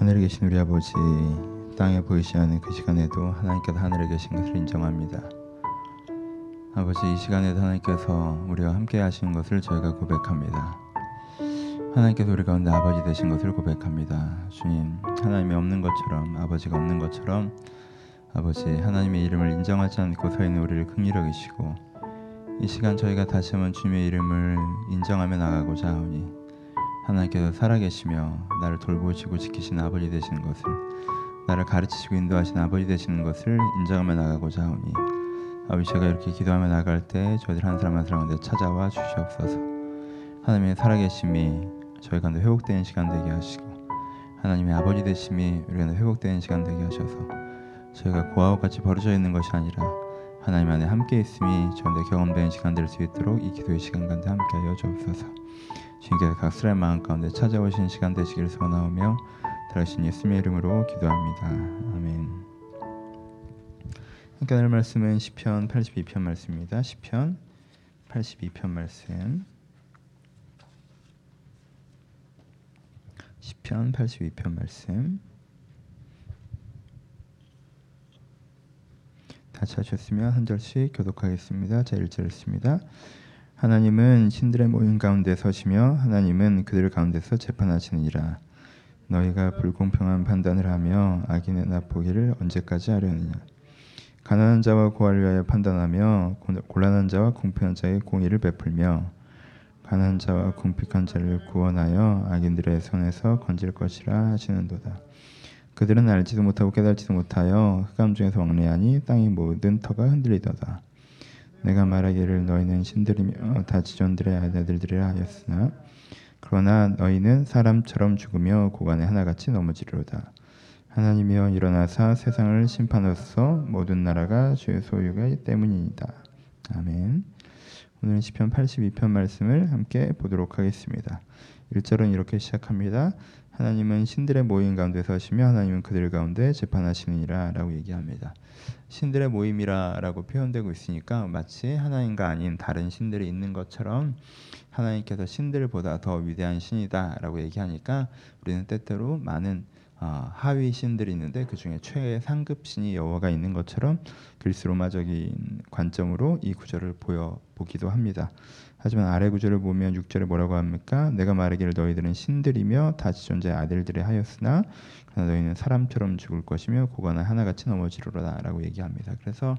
하늘에 계신 우리 아버지 땅에 보이지 않는 그 시간에도 하나님께서 하늘에 계신 것을 인정합니다. 아버지 이 시간에도 하나님께서 우리와 함께 하신 것을 저희가 고백합니다. 하나님께서 우리 가운데 아버지 되신 것을 고백합니다. 주님 하나님이 없는 것처럼 아버지가 없는 것처럼 아버지 하나님의 이름을 인정하지 않고 서 있는 우리를 긍휼히 여기시고 이 시간 저희가 다시 한번 주님의 이름을 인정하며 나가고자 하오니 하나님께서 살아계시며 나를 돌보시고 지키시는 아버지 되시는 것을 나를 가르치시고 인도하시는 아버지 되시는 것을 인정하며 나가고자 하오니 아버지 제가 이렇게 기도하며 나갈 때 저희들 한 사람 한 사람 가운데 찾아와 주시옵소서. 하나님의 살아계심이 저희 가운데 회복되는 시간 되게 하시고 하나님의 아버지 되심이 우리 가운데 회복되는 시간 되게 하셔서 저희가 고아와 같이 벌어져 있는 것이 아니라 하나님 안에 함께 있음이 저한테 경험되는 시간 될 수 있도록 이 기도의 시간 가운데 함께하여 주옵소서 주님께서 각설의 마음 가운데 찾아오신 시간 되시기를 소원하오며 들으신 예수님의 이름으로 기도합니다. 아멘. 함께 나눌 말씀은 시편 82편 말씀입니다. 시편 82편 말씀. 시편 82편 말씀. 다 찾으셨으면 한 절씩 교독하겠습니다. 자 1절 읽습니다. 하나님은 신들의 모임 가운데 서시며 하나님은 그들 가운데서 재판하시느니라. 너희가 불공평한 판단을 하며 악인의 나보기를 언제까지 하려느냐. 가난한 자와 고아를 위하여 판단하며 곤란한 자와 공평한 자의 공의를 베풀며 가난한 자와 궁핍한 자를 구원하여 악인들의 손에서 건질 것이라 하시는도다. 그들은 알지도 못하고 깨달지도 못하여 흑암 중에서 왕래하니 땅의 모든 터가 흔들리도다. 내가 말하기를 너희는 신들이며 다 지존들의 아들들이라 하였으나 그러나 너희는 사람처럼 죽으며 고관에 하나같이 넘어지리로다. 하나님이여 일어나사 세상을 심판하소서 모든 나라가 주의 소유가 때문이니다. 아멘. 오늘은 시편 82편 말씀을 함께 보도록 하겠습니다. 1절은 이렇게 시작합니다. 하나님은 신들의 모임 가운데 서시며 하나님은 그들 가운데 재판하시느니라 라고 얘기합니다. 신들의 모임이라라고 표현되고 있으니까 마치 하나님과 아닌 다른 신들이 있는 것처럼 하나님께서 신들보다 더 위대한 신이다라고 얘기하니까 우리는 때때로 많은 어, 하위 신들이 있는데 그 중에 최애 상급 신이 여호와가 있는 것처럼 그리스 로마적인 관점으로 이 구절을 보여 보기도 합니다. 하지만 아래 구절을 보면 6절에 뭐라고 합니까? 내가 말하기를 너희들은 신들이며 다시 존재의 아들들이 하였으나 그러나 너희는 사람처럼 죽을 것이며 고관을 하나같이 넘어지리로다라고 얘기합니다. 그래서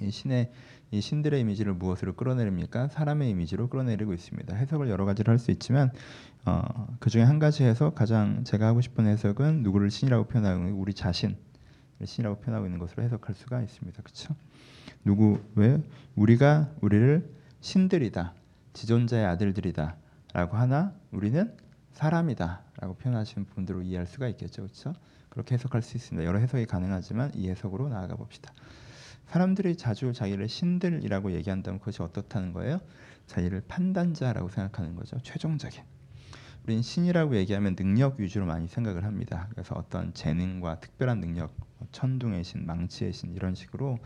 이 신의 이 신들의 이미지를 무엇으로 끌어내립니까? 사람의 이미지로 끌어내리고 있습니다. 해석을 여러 가지로 할 수 있지만 어, 그 중에 한 가지 해석 가장 제가 하고 싶은 해석은 누구를 신이라고 표현하고 우리 자신 신이라고 표현하고 있는 것으로 해석할 수가 있습니다. 그렇죠? 누구 왜 우리가 우리를 신들이다. 지존자의 아들들이다라고 하나 우리는 사람이다라고 표현하시는 분들로 이해할 수가 있겠죠. 그렇죠? 그렇게 해석할 수 있습니다. 여러 해석이 가능하지만 이 해석으로 나아가 봅시다. 사람들이 자주 자기를 신들이라고 얘기한다면 그것이 어떻다는 거예요? 자기를 판단자라고 생각하는 거죠. 최종적인. 우리는 신이라고 얘기하면 능력 위주로 많이 생각을 합니다. 그래서 어떤 재능과 특별한 능력, 뭐 천둥의 신, 망치의 신 이런 식으로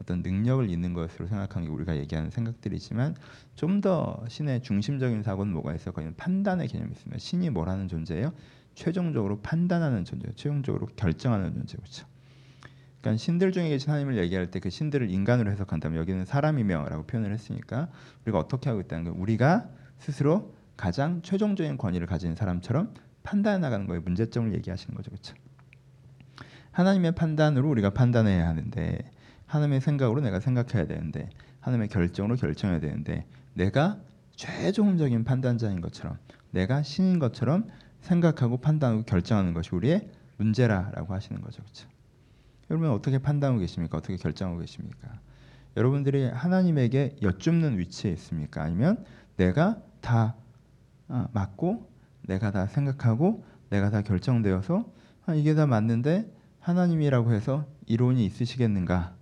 어떤 능력을 있는 것으로 생각하는 게 우리가 얘기하는 생각들이지만 좀 더 신의 중심적인 사고는 뭐가 있어요? 거기는 판단의 개념이 있습니다. 신이 뭐라는 존재예요? 최종적으로 판단하는 존재예요. 최종적으로 결정하는 존재 그렇죠? 그러니까 신들 중에 계신 하나님을 얘기할 때 그 신들을 인간으로 해석한다면 여기는 사람이며라고 표현을 했으니까 우리가 어떻게 하고 있다는 거예요? 우리가 스스로 가장 최종적인 권위를 가진 사람처럼 판단해 나가는 거예요. 문제점을 얘기하시는 거죠. 그렇죠? 하나님의 판단으로 우리가 판단해야 하는데 하나님의 생각으로 내가 생각해야 되는데 하나님의 결정으로 결정해야 되는데 내가 최종적인 판단자인 것처럼 내가 신인 것처럼 생각하고 판단하고 결정하는 것이 우리의 문제라라고 하시는 거죠. 그렇죠? 여러분 어떻게 판단하고 계십니까? 어떻게 결정하고 계십니까? 여러분들이 하나님에게 여쭙는 위치에 있습니까? 아니면 내가 다 아, 맞고 내가 다 생각하고 내가 다 결정되어서 아, 이게 다 맞는데 하나님이라고 해서 이론이 있으시겠는가?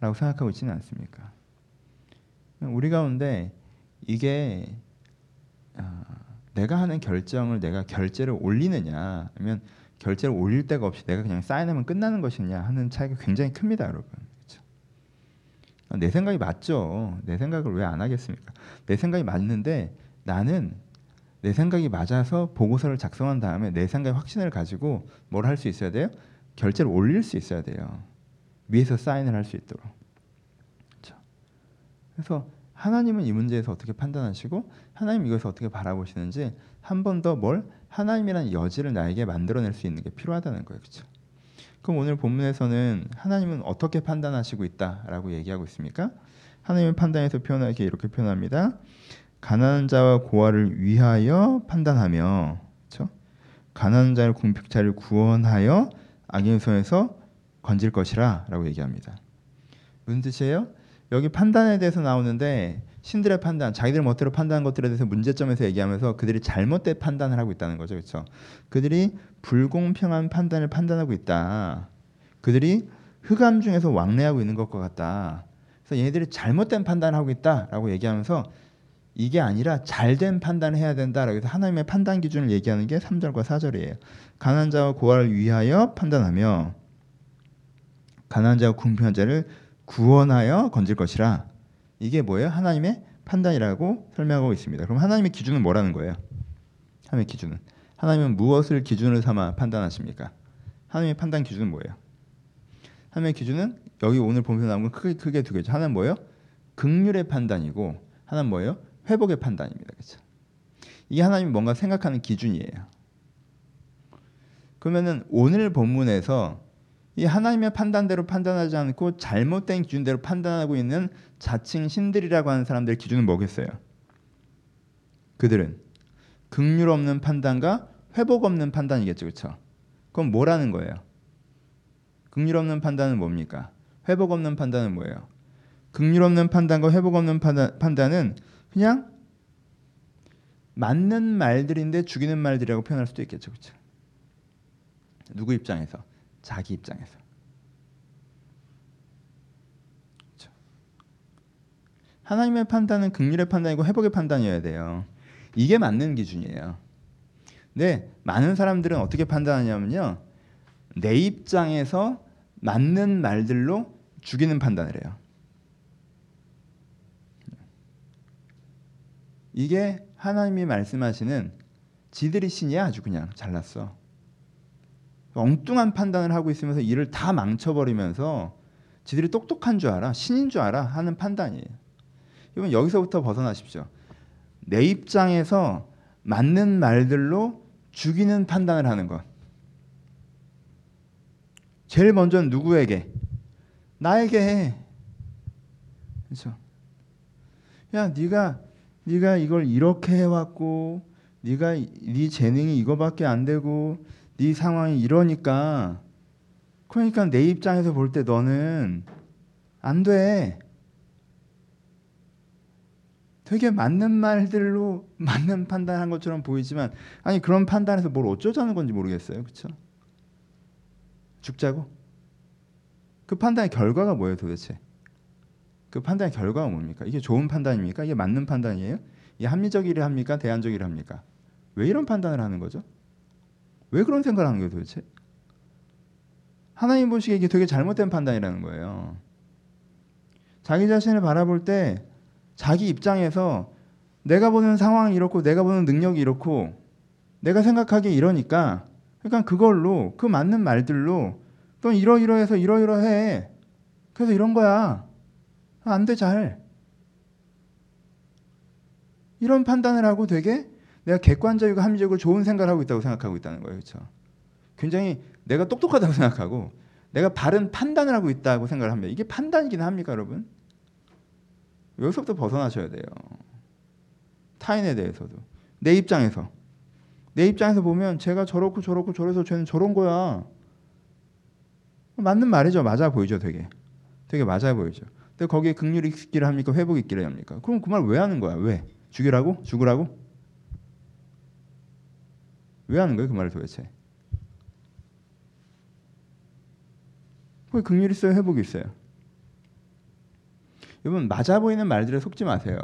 라고 생각하고 있지는 않습니까? 우리 가운데 이게 어, 내가 하는 결정을 내가 결제를 올리느냐 아니면 결제를 올릴 데가 없이 내가 그냥 사인하면 끝나는 것이냐 하는 차이가 굉장히 큽니다, 여러분. 그렇죠? 내 생각이 맞죠. 내 생각을 왜 안 하겠습니까? 내 생각이 맞는데 나는 내 생각이 맞아서 보고서를 작성한 다음에 내 생각에 확신을 가지고 뭘 할 수 있어야 돼요? 결제를 올릴 수 있어야 돼요. 위에서 사인을 할 수 있도록. 그렇죠? 그래서 하나님은 이 문제에서 어떻게 판단하시고 하나님 이것을 어떻게 바라보시는지 한 번 더 뭘 하나님이라는 여지를 나에게 만들어낼 수 있는 게 필요하다는 거예요. 그렇죠? 그럼 오늘 본문에서는 하나님은 어떻게 판단하시고 있다라고 얘기하고 있습니까? 하나님의 판단에서 표현하기에 이렇게 표현합니다. 가난한 자와 고아를 위하여 판단하며 그렇죠? 가난한 자를 궁핍자를 구원하여 악인의 손에서 건질 것이라라고 얘기합니다. 무슨 뜻이에요? 여기 판단에 대해서 나오는데 신들의 판단, 자기들 멋대로 판단한 것들에 대해서 문제점에서 얘기하면서 그들이 잘못된 판단을 하고 있다는 거죠, 그렇죠? 그들이 불공평한 판단을 판단하고 있다. 그들이 흑암 중에서 왕래하고 있는 것과 같다. 그래서 얘네들이 잘못된 판단을 하고 있다라고 얘기하면서 이게 아니라 잘된 판단을 해야 된다라고 해서 하나님의 판단 기준을 얘기하는 게 3절과 4절이에요. 가난한 자와 고아를 위하여 판단하며 가난한 자와 궁핍한 자를 구원하여 건질 것이라. 이게 뭐예요? 하나님의 판단이라고 설명하고 있습니다. 그럼 하나님의 기준은 뭐라는 거예요? 하나님의 기준은 하나님은 무엇을 기준으로 삼아 판단하십니까? 하나님의 판단 기준은 뭐예요? 하나님의 기준은 여기 오늘 보면서 나온 건 크게 크게 두 개죠. 하나는 뭐예요? 극률의 판단이고 하나는 뭐예요? 회복의 판단입니다. 그렇죠? 이게 하나님이 뭔가 생각하는 기준이에요. 그러면은 오늘 본문에서 이 하나님의 판단대로 판단하지 않고 잘못된 기준대로 판단하고 있는 자칭 신들이라고 하는 사람들의 기준은 뭐겠어요? 그들은 극률 없는 판단과 회복 없는 판단이겠죠, 그렇죠? 그럼 뭐라는 거예요? 극률 없는 판단은 뭡니까? 회복 없는 판단은 뭐예요? 극률 없는 판단과 회복 없는 판단, 판단은 그냥 맞는 말들인데 죽이는 말들이라고 표현할 수도 있겠죠, 그렇죠? 누구 입장에서? 자기 입장에서. 그렇죠? 하나님의 판단은 극률의 판단이고 회복의 판단이어야 돼요. 이게 맞는 기준이에요. 근데 많은 사람들은 어떻게 판단하냐면요. 내 입장에서 맞는 말들로 죽이는 판단을 해요. 이게 하나님이 말씀하시는 지들이 신이야 아주 그냥 잘났어. 엉뚱한 판단을 하고 있으면서 일을 다 망쳐버리면서 지들이 똑똑한 줄 알아 신인 줄 알아 하는 판단이에요. 이건 여기서부터 벗어나십시오. 내 입장에서 맞는 말들로 죽이는 판단을 하는 것. 제일 먼저는 누구에게? 나에게 해. 그렇죠? 야, 네가 네가 이걸 이렇게 해왔고, 네가 네 재능이 이거밖에 안 되고, 네 상황이 이러니까, 그러니까 내 입장에서 볼 때 너는 안 돼. 되게 맞는 말들로 맞는 판단한 것처럼 보이지만 아니 그런 판단에서 뭘 어쩌자는 건지 모르겠어요. 그렇죠? 죽자고? 그 판단의 결과가 뭐예요, 도대체? 그 판단의 결과가 뭡니까? 이게 좋은 판단입니까? 이게 맞는 판단이에요? 이게 합리적이라 합니까? 대안적이라 합니까? 왜 이런 판단을 하는 거죠? 왜 그런 생각을 하는 거예요, 도대체? 하나님 보시기에 이게 되게 잘못된 판단이라는 거예요. 자기 자신을 바라볼 때 자기 입장에서 내가 보는 상황이 이렇고 내가 보는 능력이 이렇고 내가 생각하기에 이러니까 그러니까 그걸로 그 맞는 말들로 또 이러이러해서 이러이러해 그래서 이런 거야 안 돼 잘 이런 판단을 하고 되게 내가 객관적이고 합리적으로 좋은 생각을 하고 있다고 생각하고 있다는 거예요 그렇죠 굉장히 내가 똑똑하다고 생각하고 내가 바른 판단을 하고 있다고 생각을 합니다 이게 판단이긴 합니까 여러분 여기서부터 벗어나셔야 돼요. 타인에 대해서도 내 입장에서 내 입장에서 보면 제가 저렇고 저렇고 저래서 쟤는 저런 거야. 맞는 말이죠. 맞아 보이죠, 되게. 되게 맞아 보이죠. 근데 거기에 극률 있기를 합니까? 회복 있기를 합니까? 그럼 그 말 왜 하는 거야? 왜? 죽이라고? 죽으라고? 왜 하는 거예요, 그 말을 도대체? 거기 극률 있어요, 회복이 있어요. 여러분 맞아 보이는 말들에 속지 마세요.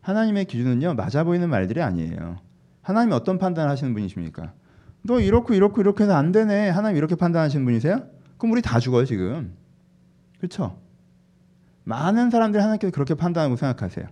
하나님의 기준은요 맞아 보이는 말들이 아니에요. 하나님이 어떤 판단을 하시는 분이십니까? 너 이렇고 이렇고 이렇게 해서 안 되네. 하나님 이렇게 판단하시는 분이세요? 그럼 우리 다 죽어요 지금. 그렇죠? 많은 사람들이 하나님께서 그렇게 판단하고 생각하세요.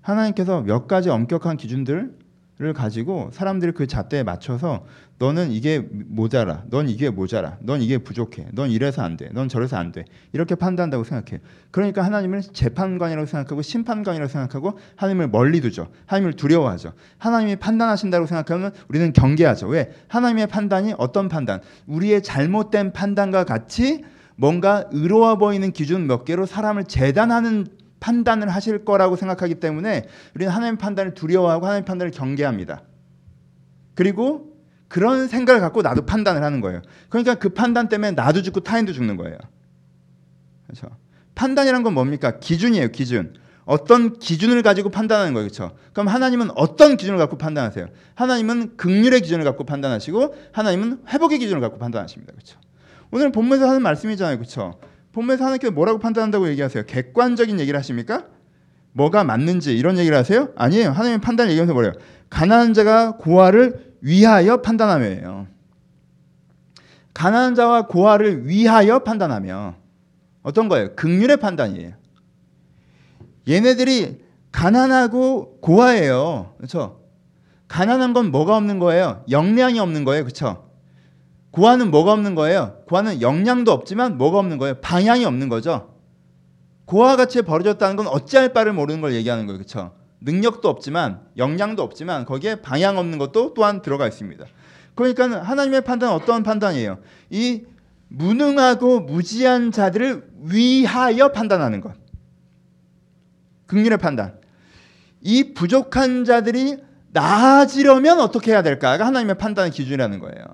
하나님께서 몇 가지 엄격한 기준들 를 가지고 사람들이 그 잣대에 맞춰서 너는 이게 모자라, 넌 이게 모자라, 넌 이게 부족해, 넌 이래서 안 돼, 넌 저래서 안 돼. 이렇게 판단한다고 생각해. 그러니까 하나님을 재판관이라고 생각하고 심판관이라고 생각하고 하나님을 멀리 두죠. 하나님을 두려워하죠. 하나님이 판단하신다고 생각하면 우리는 경계하죠. 왜? 하나님의 판단이 어떤 판단? 우리의 잘못된 판단과 같이 뭔가 의로워 보이는 기준 몇 개로 사람을 재단하는 판단을 하실 거라고 생각하기 때문에 우리는 하나님 판단을 두려워하고 하나님 판단을 경계합니다. 그리고 그런 생각을 갖고 나도 판단을 하는 거예요. 그러니까 그 판단 때문에 나도 죽고 타인도 죽는 거예요. 그렇죠? 판단이란 건 뭡니까? 기준이에요, 기준. 어떤 기준을 가지고 판단하는 거예요. 그렇죠? 그럼 하나님은 어떤 기준을 갖고 판단하세요? 하나님은 극률의 기준을 갖고 판단하시고 하나님은 회복의 기준을 갖고 판단하십니다. 그렇죠? 오늘 본문에서 하는 말씀이잖아요. 그렇죠? 본문에서 하나님께서 뭐라고 판단한다고 얘기하세요? 객관적인 얘기를 하십니까? 뭐가 맞는지 이런 얘기를 하세요? 아니에요. 하나님의 판단을 얘기하면서 뭐래요? 가난한 자가 고아를 위하여 판단하며요. 가난한 자와 고아를 위하여 판단하며 어떤 거예요? 극률의 판단이에요. 얘네들이 가난하고 고아예요. 그렇죠? 가난한 건 뭐가 없는 거예요? 역량이 없는 거예요. 그렇죠? 고아는 뭐가 없는 거예요? 고아는 역량도 없지만 뭐가 없는 거예요? 방향이 없는 거죠. 고아 같이 벌어졌다는 건 어찌할 바를 모르는 걸 얘기하는 거예요. 그렇죠? 능력도 없지만 역량도 없지만 거기에 방향 없는 것도 또한 들어가 있습니다. 그러니까 하나님의 판단은 어떤 판단이에요? 이 무능하고 무지한 자들을 위하여 판단하는 것. 극률의 판단. 이 부족한 자들이 나아지려면 어떻게 해야 될까가 하나님의 판단의 기준이라는 거예요.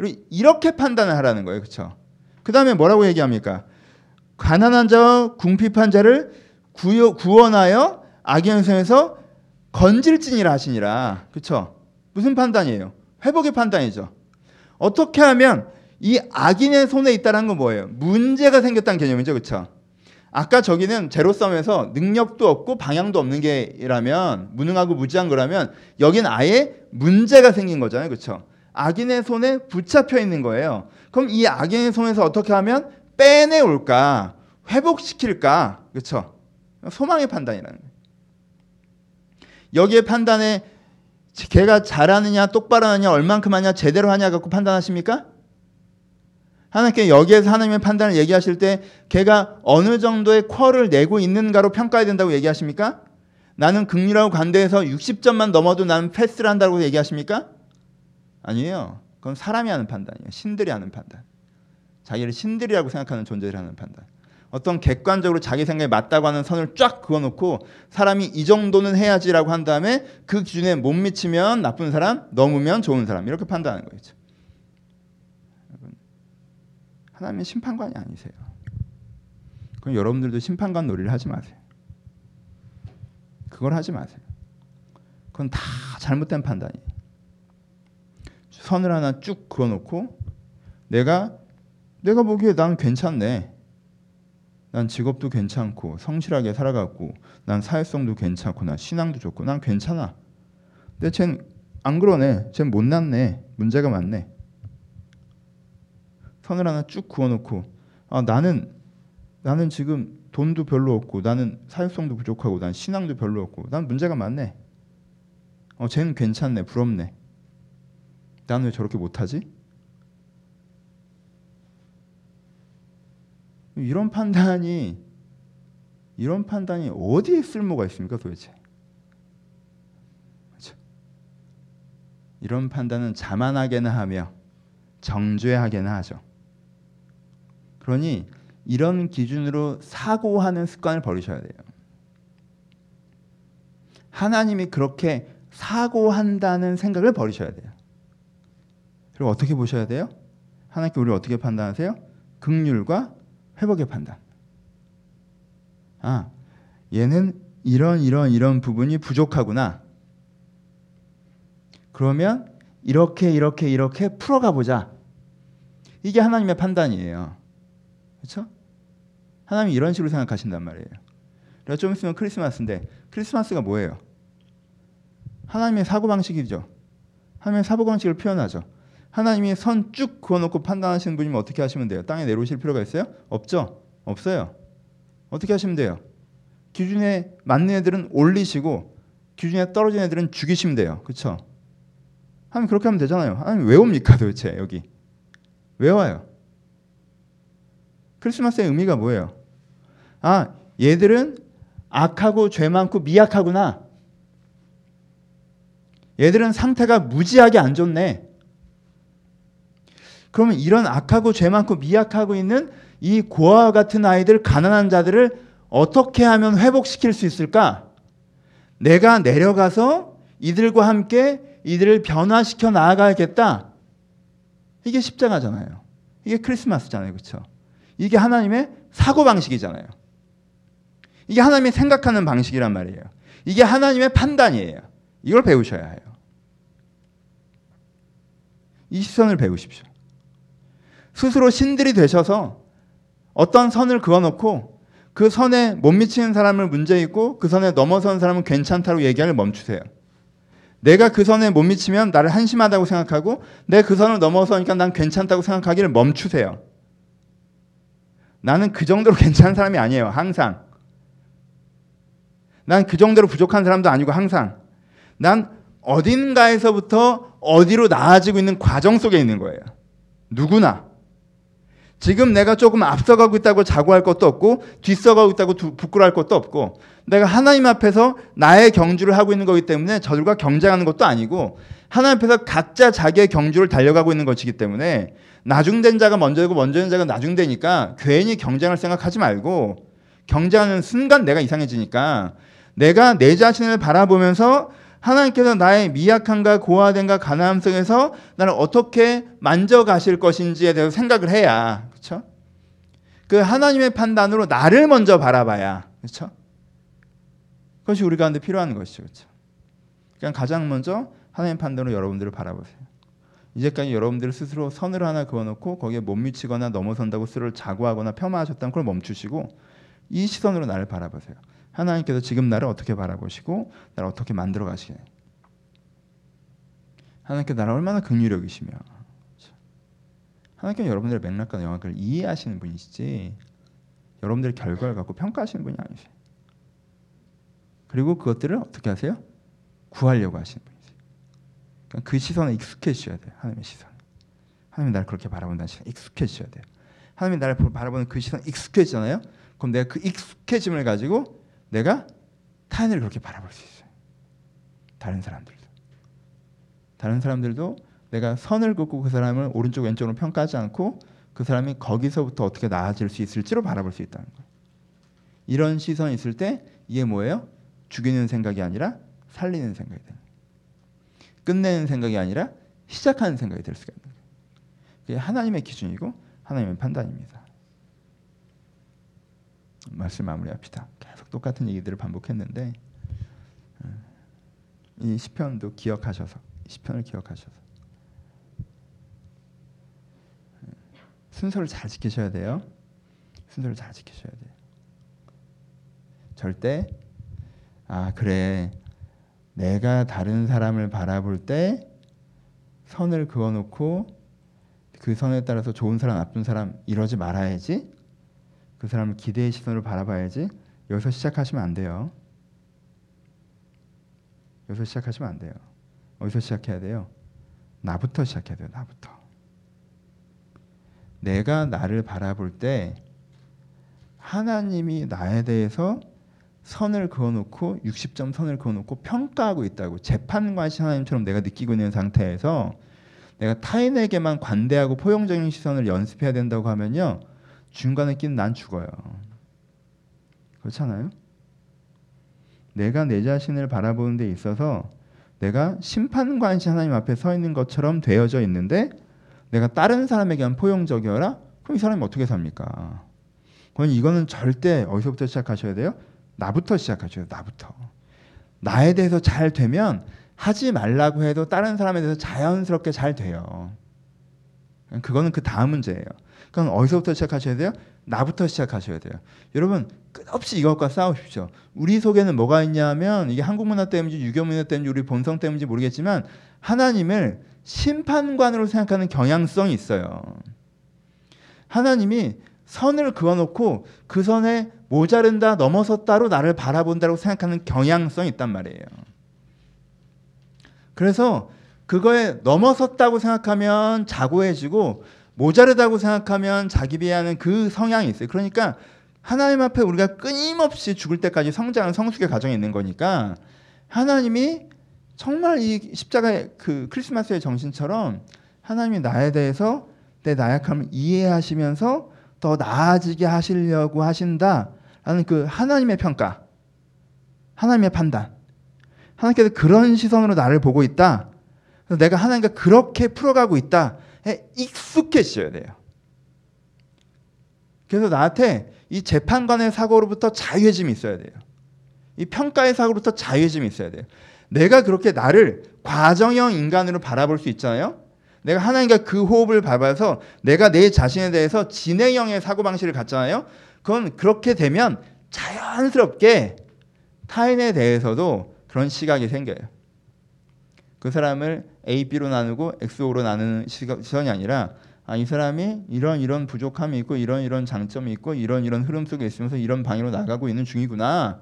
그리고 이렇게 판단을 하라는 거예요. 그렇죠? 그 다음에 뭐라고 얘기합니까? 가난한 자와 궁핍한 자를 구여, 구원하여 악의 손에서 건질지니라 하시니라. 그렇죠? 무슨 판단이에요? 회복의 판단이죠. 어떻게 하면 이 악인의 손에 있다는 건 뭐예요? 문제가 생겼다는 개념이죠. 그렇죠? 아까 저기는 제로섬에서 능력도 없고 방향도 없는 게라면 무능하고 무지한 거라면 여긴 아예 문제가 생긴 거잖아요. 그렇죠? 악인의 손에 붙잡혀 있는 거예요. 그럼 이 악인의 손에서 어떻게 하면 빼내올까? 회복시킬까? 그렇죠? 소망의 판단이라는. 여기에 판단에 걔가 잘하느냐, 똑바로 하느냐, 얼만큼 하냐, 제대로 하냐 갖고 판단하십니까? 하나님께 여기에서 하나님의 판단을 얘기하실 때 걔가 어느 정도의 퀄을 내고 있는가로 평가해야 된다고 얘기하십니까? 나는 극리라고 관대해서 60점만 넘어도 나는 패스를 한다고 얘기하십니까? 아니에요. 그건 사람이 하는 판단이에요. 신들이 하는 판단. 자기를 신들이라고 생각하는 존재를 하는 판단. 어떤 객관적으로 자기 생각에 맞다고 하는 선을 쫙 그어놓고 사람이 이 정도는 해야지라고 한 다음에 그 기준에 못 미치면 나쁜 사람, 넘으면 좋은 사람 이렇게 판단하는 거죠. 하나님은 심판관이 아니세요. 그럼 여러분들도 심판관 놀이를 하지 마세요. 그걸 하지 마세요. 그건 다 잘못된 판단이에요. 선을 하나 쭉 그어놓고 내가 내가 보기에 난 괜찮네. 난 직업도 괜찮고 성실하게 살아갔고 난 사회성도 괜찮고 난 신앙도 좋고 난 괜찮아. 근데 쟨 안 그러네. 쟨 못났네. 문제가 많네. 선을 하나 쭉 그어놓고 아 나는 나는 지금 돈도 별로 없고 나는 사회성도 부족하고 난 신앙도 별로 없고 난 문제가 많네. 어 쟤는 괜찮네. 부럽네. 나는 왜 저렇게 못하지? 이런 판단이 이런 판단이 어디에 쓸모가 있습니까 도대체? 그렇죠? 이런 판단은 자만하게나 하며 정죄하게나 하죠. 그러니 이런 기준으로 사고하는 습관을 버리셔야 돼요. 하나님이 그렇게 사고한다는 생각을 버리셔야 돼요. 그리고 어떻게 보셔야 돼요? 하나님께 우리 어떻게 판단하세요? 극률과 회복의 판단. 아, 얘는 이런 이런 이런 부분이 부족하구나. 그러면 이렇게 이렇게 이렇게 풀어가 보자. 이게 하나님의 판단이에요. 그렇죠? 하나님이 이런 식으로 생각하신단 말이에요. 그래서 좀 있으면 크리스마스인데 크리스마스가 뭐예요? 하나님의 사고 방식이죠. 하나님의 사고 방식을 표현하죠. 하나님이 선 쭉 그어놓고 판단하시는 분이면 어떻게 하시면 돼요? 땅에 내려오실 필요가 있어요? 없죠. 없어요. 어떻게 하시면 돼요? 기준에 맞는 애들은 올리시고 기준에 떨어진 애들은 죽이시면 돼요. 그렇죠? 하나님 그렇게 하면 되잖아요. 하나님 왜 옵니까 도대체 여기? 왜 와요? 크리스마스의 의미가 뭐예요? 아, 얘들은 악하고 죄 많고 미약하구나. 얘들은 상태가 무지하게 안 좋네. 그러면 이런 악하고 죄 많고 미약하고 있는 이 고아와 같은 아이들, 가난한 자들을 어떻게 하면 회복시킬 수 있을까? 내가 내려가서 이들과 함께 이들을 변화시켜 나아가야겠다. 이게 십자가잖아요. 이게 크리스마스잖아요. 그렇죠? 이게 하나님의 사고 방식이잖아요. 이게 하나님이 생각하는 방식이란 말이에요. 이게 하나님의 판단이에요. 이걸 배우셔야 해요. 이 시선을 배우십시오. 스스로 신들이 되셔서 어떤 선을 그어놓고 그 선에 못 미치는 사람을 문제 있고 그 선에 넘어선 사람은 괜찮다고 얘기하는 멈추세요. 내가 그 선에 못 미치면 나를 한심하다고 생각하고 내 그 선을 넘어서니까 난 괜찮다고 생각하기를 멈추세요. 나는 그 정도로 괜찮은 사람이 아니에요. 항상. 난 그 정도로 부족한 사람도 아니고 항상. 난 어딘가에서부터 어디로 나아지고 있는 과정 속에 있는 거예요. 누구나. 지금 내가 조금 앞서가고 있다고 자고할 것도 없고 뒤서가고 있다고 부끄러워할 것도 없고 내가 하나님 앞에서 나의 경주를 하고 있는 거기 때문에 저들과 경쟁하는 것도 아니고 하나님 앞에서 각자 자기의 경주를 달려가고 있는 것이기 때문에 나중된 자가 먼저고 먼저된 자가 나중되니까 괜히 경쟁을 생각하지 말고 경쟁하는 순간 내가 이상해지니까 내가 내 자신을 바라보면서 하나님께서 나의 미약함과 고아됨과 가난함 속에서 나를 어떻게 만져가실 것인지에 대해서 생각을 해야 그렇죠? 그 하나님의 판단으로 나를 먼저 바라봐야 그렇죠? 그것이 우리 가운데 필요한 것이죠. 그렇죠? 그냥 가장 먼저 하나님 판단으로 여러분들을 바라보세요. 이제까지 여러분들 스스로 선을 하나 그어놓고 거기에 못 미치거나 넘어선다고 스스로를 자고하거나 폄하하셨다면 그걸 멈추시고 이 시선으로 나를 바라보세요. 하나님께서 지금 나를 어떻게 바라보시고 나를 어떻게 만들어 가시냐. 하나님께 나를 얼마나 긍휼력이시며 하나님께 여러분들의 맥락과 영역을 이해하시는 분이시지 여러분들의 결과를 갖고 평가하시는 분이 아니세요. 그리고 그것들을 어떻게 하세요? 구하려고 하시는 분이세요. 그러니까 그 시선에 익숙해지셔야 돼요. 하나님의 시선. 하나님이 나를 그렇게 바라본다는 시선 익숙해지셔야 돼요. 하나님이 나를 바라보는 그 시선 익숙해지잖아요. 그럼 내가 그 익숙해짐을 가지고 내가 타인을 그렇게 바라볼 수 있어요. 다른 사람들도. 다른 사람들도 내가 선을 긋고 그 사람을 오른쪽 왼쪽으로 평가하지 않고 그 사람이 거기서부터 어떻게 나아질 수 있을지로 바라볼 수 있다는 거예요. 이런 시선이 있을 때 이게 뭐예요? 죽이는 생각이 아니라 살리는 생각이 되는 끝내는 생각이 아니라 시작하는 생각이 될 수가 있는 거예요. 그게 하나님의 기준이고 하나님의 판단입니다. 말씀 마무리합시다. 계속 똑같은 얘기들을 반복했는데 어, 이 시편도 기억하셔서 시편을 기억하셔서 순서를 잘 지키셔야 돼요. 순서를 잘 지키셔야 돼요. 절대 아 그래 내가 다른 사람을 바라볼 때 선을 그어놓고 그 선에 따라서 좋은 사람 나쁜 사람 이러지 말아야지 그 사람을 기대의 시선으로 바라봐야지 여기서 시작하시면 안 돼요. 여기서 시작하시면 안 돼요. 어디서 시작해야 돼요? 나부터 시작해야 돼요. 나부터. 내가 나를 바라볼 때 하나님이 나에 대해서 선을 그어놓고 60점 선을 그어놓고 평가하고 있다고 재판관시 하나님처럼 내가 느끼고 있는 상태에서 내가 타인에게만 관대하고 포용적인 시선을 연습해야 된다고 하면요 중간에 끼는 난 죽어요. 그렇잖아요? 내가 내 자신을 바라보는 데 있어서 내가 심판관시 하나님 앞에 서 있는 것처럼 되어져 있는데 내가 다른 사람에게만 포용적이어라? 그럼 이 사람이 어떻게 삽니까? 그건 이거는 절대 어디서부터 시작하셔야 돼요? 나부터 시작하셔야 돼요. 나부터. 나에 대해서 잘 되면 하지 말라고 해도 다른 사람에 대해서 자연스럽게 잘 돼요. 그거는 그 다음 문제예요. 그럼 어디서부터 시작하셔야 돼요? 나부터 시작하셔야 돼요. 여러분 끝없이 이것과 싸우십시오. 우리 속에는 뭐가 있냐면 이게 한국 문화 때문인지 유교 문화 때문인지 우리 본성 때문인지 모르겠지만 하나님을 심판관으로 생각하는 경향성이 있어요. 하나님이 선을 그어놓고 그 선에 모자른다 넘어섰다로 나를 바라본다고 생각하는 경향성이 있단 말이에요. 그래서 그거에 넘어섰다고 생각하면 자고해지고 모자르다고 생각하면 자기 비하는 그 성향이 있어요. 그러니까 하나님 앞에 우리가 끊임없이 죽을 때까지 성장하는 성숙의 과정이 있는 거니까 하나님이 정말 이 십자가의 그 크리스마스의 정신처럼 하나님이 나에 대해서 내 나약함을 이해하시면서 더 나아지게 하시려고 하신다라는 그 하나님의 평가, 하나님의 판단. 하나님께서 그런 시선으로 나를 보고 있다. 그래서 내가 하나님과 그렇게 풀어가고 있다에 익숙해져야 돼요. 그래서 나한테 이 재판관의 사고로부터 자유해짐이 있어야 돼요. 이 평가의 사고로부터 자유해짐이 있어야 돼요. 내가 그렇게 나를 과정형 인간으로 바라볼 수 있잖아요. 내가 하나님과 그 호흡을 밟아서 내가 내 자신에 대해서 진행형의 사고방식을 갖잖아요. 그건 그렇게 되면 자연스럽게 타인에 대해서도 그런 시각이 생겨요. 그 사람을 A, B로 나누고 X, O로 나누는 시선이 아니라 아, 이 사람이 이런 이런 부족함이 있고 이런 이런 장점이 있고 이런 이런 흐름 속에 있으면서 이런 방향으로 나가고 있는 중이구나.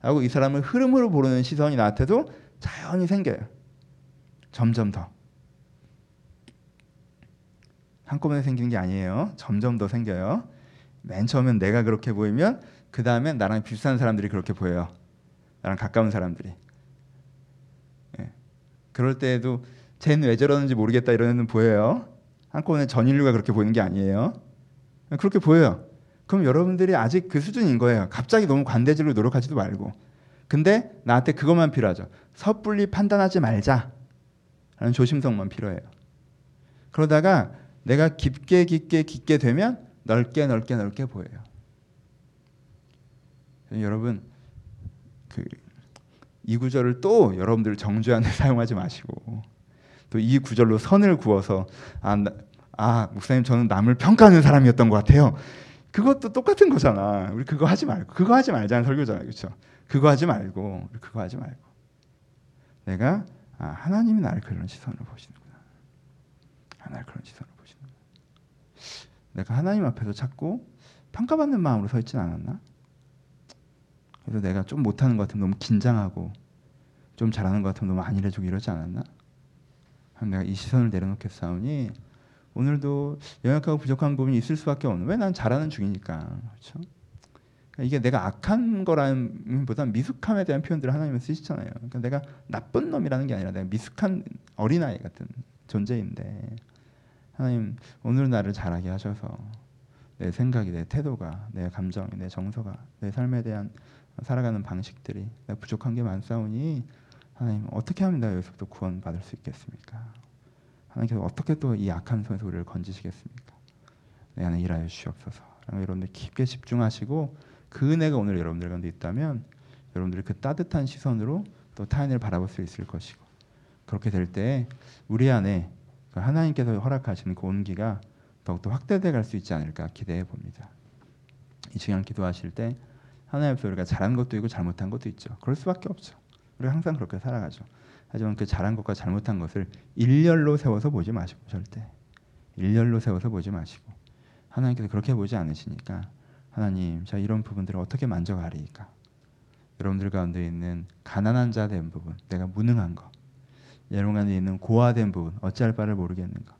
하고 이 사람을 흐름으로 보는 시선이 나한테도 자연히 생겨요. 점점 더. 한꺼번에 생기는 게 아니에요. 점점 더 생겨요. 맨 처음엔 내가 그렇게 보이면 그 다음엔 나랑 비슷한 사람들이 그렇게 보여요. 나랑 가까운 사람들이. 예. 그럴 때에도 쟤는 왜 저러는지 모르겠다 이런 애는 보여요. 한꺼번에 전 인류가 그렇게 보이는 게 아니에요. 그렇게 보여요. 그럼 여러분들이 아직 그 수준인 거예요. 갑자기 너무 관대질로 노력하지도 말고. 근데 나한테 그것만 필요하죠. 섣불리 판단하지 말자. 라는 조심성만 필요해요. 그러다가 내가 깊게 깊게 깊게 되면 넓게 넓게 넓게 보여요. 여러분 그 이 구절을 또 여러분들 정죄하는 사용하지 마시고 또 이 구절로 선을 구워서 아, 아 목사님 저는 남을 평가하는 사람이었던 것 같아요. 그것도 똑같은 거잖아. 우리 그거 하지 말고 그거 하지 말자는 설교잖아요, 그렇죠? 그거 하지 말고 그거 하지 말고 내가 아, 하나님이 나를 그런 시선으로 보시는구나. 하나를 그런 시선으로 보시는구나. 내가 하나님 앞에서 자꾸 평가받는 마음으로 서 있진 않았나? 그래서 내가 좀 못하는 것 같으면 너무 긴장하고 좀 잘하는 것 같으면 너무 안일해지고 이러지 않았나? 내가 이 시선을 내려놓겠사오니 오늘도 연약하고 부족한 부분이 있을 수밖에 없는 왜 난 잘하는 중이니까 그렇죠? 이게 내가 악한 거라는 보다 미숙함에 대한 표현들을 하나님은 쓰시잖아요. 그러니까 내가 나쁜 놈이라는 게 아니라 내가 미숙한 어린아이 같은 존재인데 하나님 오늘 나를 잘하게 하셔서 내 생각이 내 태도가 내 감정이 내 정서가 내 삶에 대한 살아가는 방식들이 내가 부족한 게 많사오니 하나님 어떻게 하면 내가 여기서부터 구원 받을 수 있겠습니까? 하나님께서 어떻게 또 이 악한 손에서 우리를 건지시겠습니까? 내 안에 일하여 주시옵소서. 여러분들 깊게 집중하시고 그 은혜가 오늘 여러분들 가운데 있다면 여러분들이 그 따뜻한 시선으로 또 타인을 바라볼 수 있을 것이고 그렇게 될 때 우리 안에 그 하나님께서 허락하시는 그 온기가 더욱더 확대돼 갈 수 있지 않을까 기대해 봅니다. 이 시간 기도하실 때 하나님 앞에 우리가 잘한 것도 있고 잘못한 것도 있죠. 그럴 수밖에 없죠. 우리가 항상 그렇게 살아가죠. 하지만 그 잘한 것과 잘못한 것을 일렬로 세워서 보지 마시고 절대 일렬로 세워서 보지 마시고 하나님께서 그렇게 보지 않으시니까 하나님 자 이런 부분들을 어떻게 만져가리까? 여러분들 가운데 있는 가난한 자 된 부분 내가 무능한 거 여러분 가운데 있는 고아된 부분 어찌할 바를 모르겠는 거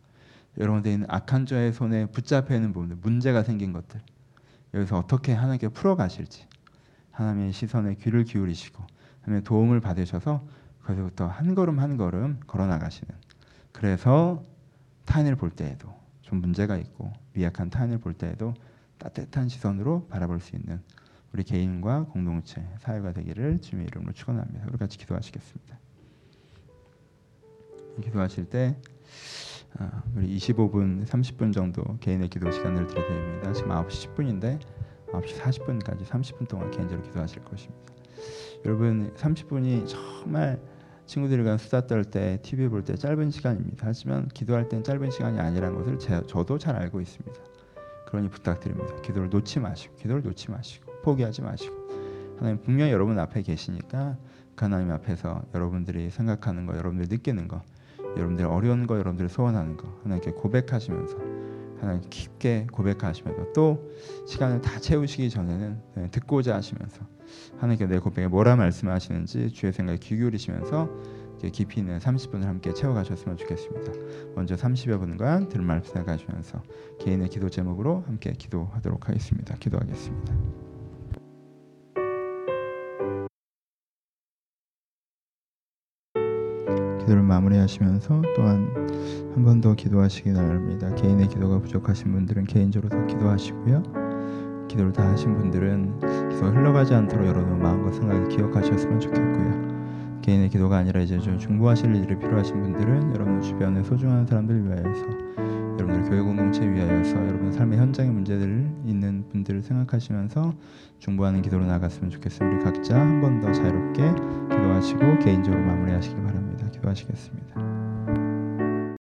여러분 가운데 있는 악한 자의 손에 붙잡혀 있는 부분들 문제가 생긴 것들 여기서 어떻게 하나님께 풀어가실지 하나님의 시선에 귀를 기울이시고 하나님의 도움을 받으셔서 거기서부터 한 걸음 한 걸음 걸어 나가시는 그래서 타인을 볼 때에도 좀 문제가 있고 미약한 타인을 볼 때에도 따뜻한 시선으로 바라볼 수 있는 우리 개인과 공동체 사회가 되기를 주님의 이름으로 축원합니다. 우리 같이 기도하시겠습니다. 기도하실 때 아, 우리 25분, 30분 정도 개인의 기도 시간을 드려드립니다. 지금 9시 10분인데 9시 40분까지 30분 동안 개인적으로 기도하실 것입니다. 여러분 30분이 정말 친구들과 수다 떨 때, TV 볼 때 짧은 시간입니다. 하지만 기도할 땐 짧은 시간이 아니라는 것을 제, 저도 잘 알고 있습니다. 그러니 부탁드립니다. 기도를 놓지 마시고, 기도를 놓지 마시고, 포기하지 마시고. 하나님 분명히 여러분 앞에 계시니까 그 하나님 앞에서 여러분들이 생각하는 거, 여러분들이 느끼는 거, 여러분들 어려운 거, 여러분들이 소원하는 거 하나님께 고백하시면서 하나님 깊게 고백하시면서 또 시간을 다 채우시기 전에는 네, 듣고자 하시면서 하나님께 내 고백에 뭐라 말씀하시는지 주의 생각에 귀 기울이시면서 깊이 있는 30분을 함께 채워가셨으면 좋겠습니다. 먼저 30여 분간 들은 말씀 가시면서 개인의 기도 제목으로 함께 기도하도록 하겠습니다. 기도하겠습니다. 기도를 마무리하시면서 또한 한 번 더 기도하시기 바랍니다. 개인의 기도가 부족하신 분들은 개인적으로 더 기도하시고요. 기도를 다 하신 분들은 기도가 흘러가지 않도록 여러분 마음과 생각을 기억하셨으면 좋겠고요. 개인의 기도가 아니라 이제 좀 중보하실 일이 필요하신 분들은 여러분 주변의 소중한 사람들 위하여서 여러분들 교회 공동체 위하여서 여러분 삶의 현장의 문제들 있는 분들을 생각하시면서 중보하는 기도로 나갔으면 좋겠어요. 우리 각자 한 번 더 자유롭게 기도하시고 개인적으로 마무리하시기 바랍니다. 기도하시겠습니다.